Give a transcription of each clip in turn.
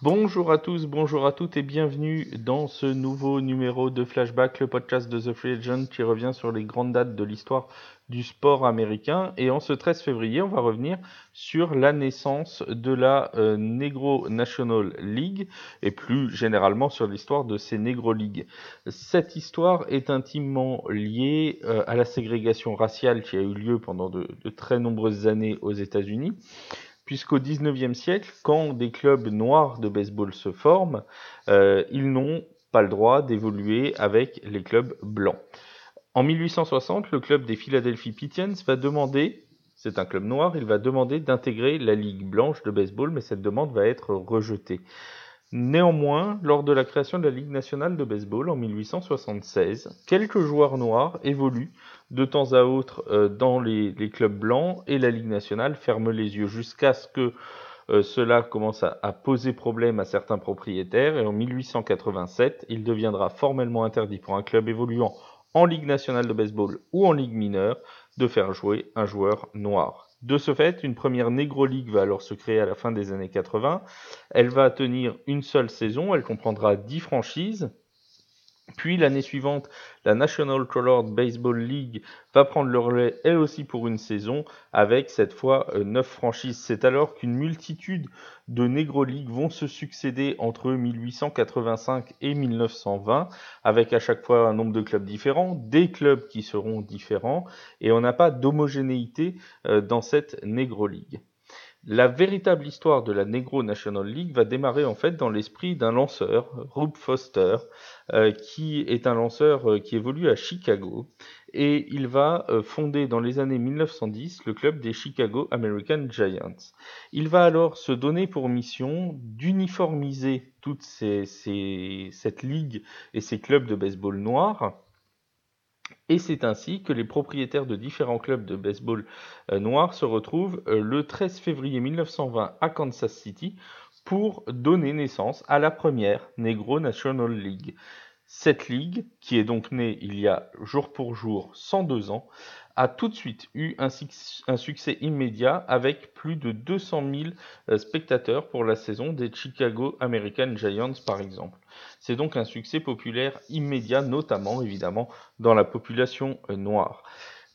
Bonjour à tous, bonjour à toutes et bienvenue dans ce nouveau numéro de Flashback, le podcast de The Free Agent qui revient sur les grandes dates de l'histoire du sport américain. Et en ce 13 février, on va revenir sur la naissance de la euh, Negro National League et plus généralement sur l'histoire de ces Negro Leagues. Cette histoire est intimement liée euh, à la ségrégation raciale qui a eu lieu pendant de, de très nombreuses années aux États-Unis puisqu'au XIXe siècle, quand des clubs noirs de baseball se forment, euh, ils n'ont pas le droit d'évoluer avec les clubs blancs. En 1860, le club des Philadelphia Pigeons va demander, c'est un club noir, il va demander d'intégrer la Ligue blanche de baseball, mais cette demande va être rejetée. Néanmoins, lors de la création de la Ligue nationale de baseball en 1876, quelques joueurs noirs évoluent de temps à autre euh, dans les, clubs blancs et la Ligue nationale ferme les yeux jusqu'à ce que euh, cela commence à, à, poser problème à certains propriétaires et en 1887, il deviendra formellement interdit pour un club évoluant en Ligue nationale de baseball ou en Ligue mineure de faire jouer un joueur noir. De ce fait, une première Negro League va alors se créer à la fin des années 80. Elle va tenir une seule saison, elle comprendra 10 franchises. Puis l'année suivante, la National Colored Baseball League va prendre le relais elle aussi pour une saison avec cette fois euh, neuf franchises. C'est alors qu'une multitude de Negro League vont se succéder entre 1885 et 1920 avec à chaque fois un nombre de clubs différents, des clubs qui seront différents et on n'a pas d'homogénéité euh, dans cette Negro League. La véritable histoire de la Negro National League va démarrer en fait dans l'esprit d'un lanceur, Rube Foster, euh, qui est un lanceur euh, qui évolue à Chicago et il va euh, fonder dans les années 1910 le club des Chicago American Giants. Il va alors se donner pour mission d'uniformiser toute cette ligue et ces clubs de baseball noirs et c'est ainsi que les propriétaires de différents clubs de baseball euh, noirs se retrouvent euh, le 13 février 1920 à Kansas City pour donner naissance à la première Negro National League. Cette ligue, qui est donc née il y a jour pour jour 102 ans, a tout de suite eu un, succès immédiat avec plus de 200 000 euh, spectateurs pour la saison des Chicago American Giants par exemple. C'est donc un succès populaire immédiat, notamment évidemment dans la population euh, noire.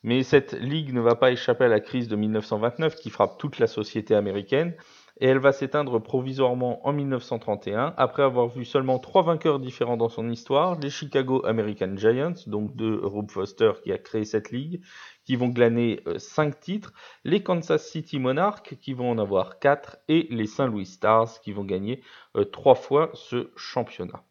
Mais cette ligue ne va pas échapper à la crise de 1929 qui frappe toute la société américaine et elle va s'éteindre provisoirement en 1931 après avoir vu seulement trois vainqueurs différents dans son histoire, les Chicago American Giants, donc de Rube Foster qui a créé cette ligue, qui vont glaner 5 euh, titres, les Kansas City Monarchs qui vont en avoir 4 et les St. Louis Stars qui vont gagner 3 euh, fois ce championnat.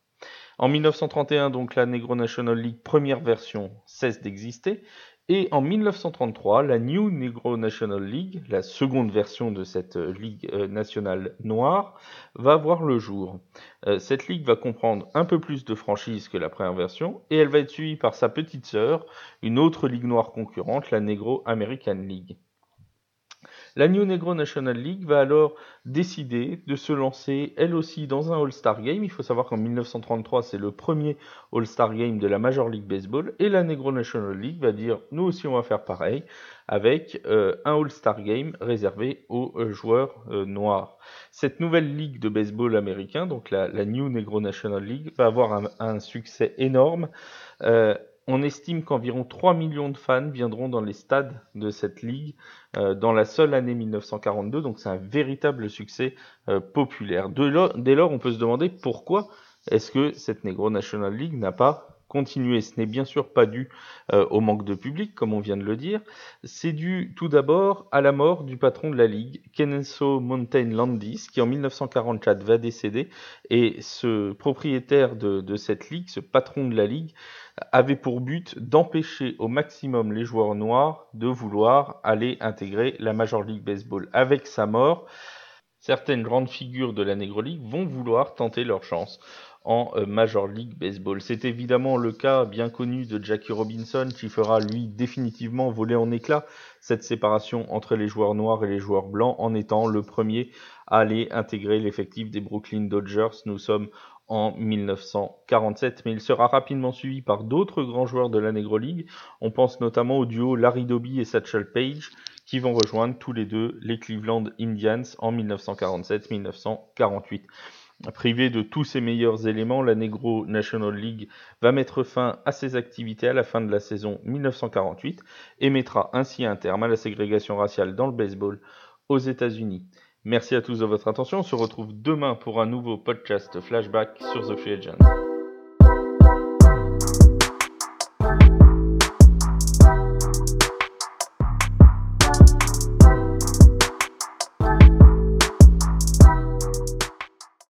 En 1931, donc la Negro National League première version cesse d'exister et en 1933, la New Negro National League, la seconde version de cette euh, ligue euh, nationale noire, va voir le jour. Euh, cette ligue va comprendre un peu plus de franchises que la première version et elle va être suivie par sa petite sœur, une autre ligue noire concurrente, la Negro American League. La New Negro National League va alors décider de se lancer elle aussi dans un All-Star Game. Il faut savoir qu'en 1933, c'est le premier All-Star Game de la Major League Baseball et la Negro National League va dire nous aussi on va faire pareil avec euh, un All-Star Game réservé aux euh, joueurs euh, noirs. Cette nouvelle ligue de baseball américain, donc la, New Negro National League, va avoir un, un succès énorme on estime qu'environ 3 millions de fans viendront dans les stades de cette ligue euh, dans la seule année 1942, donc c'est un véritable succès euh, populaire. dès lors, on peut se demander pourquoi est-ce que cette Negro National League n'a pas continué. Ce n'est bien sûr pas dû euh, au manque de public, comme on vient de le dire. C'est dû tout d'abord à la mort du patron de la ligue, Kenenso Mountain Landis, qui en 1944 va décéder. Et ce propriétaire de cette ligue, ce patron de la ligue, avait pour but d'empêcher au maximum les joueurs noirs de vouloir aller intégrer la Major League Baseball. Avec sa mort, certaines grandes figures de la Negro League vont vouloir tenter leur chance en euh, Major League Baseball. C'est évidemment le cas bien connu de Jackie Robinson qui fera lui définitivement voler en éclats cette séparation entre les joueurs noirs et les joueurs blancs en étant le premier à aller intégrer l'effectif des Brooklyn Dodgers. Nous sommes en 1947, mais il sera rapidement suivi par d'autres grands joueurs de la Negro League. On pense notamment au duo Larry Doby et Satchel Paige, qui vont rejoindre tous les deux les Cleveland Indians en 1947-1948. Privé de tous ses meilleurs éléments, la Negro National League va mettre fin à ses activités à la fin de la saison 1948 et mettra ainsi un terme à la ségrégation raciale dans le baseball aux États-Unis. Merci à tous de votre attention. On se retrouve demain pour un nouveau podcast flashback sur The Free Agent.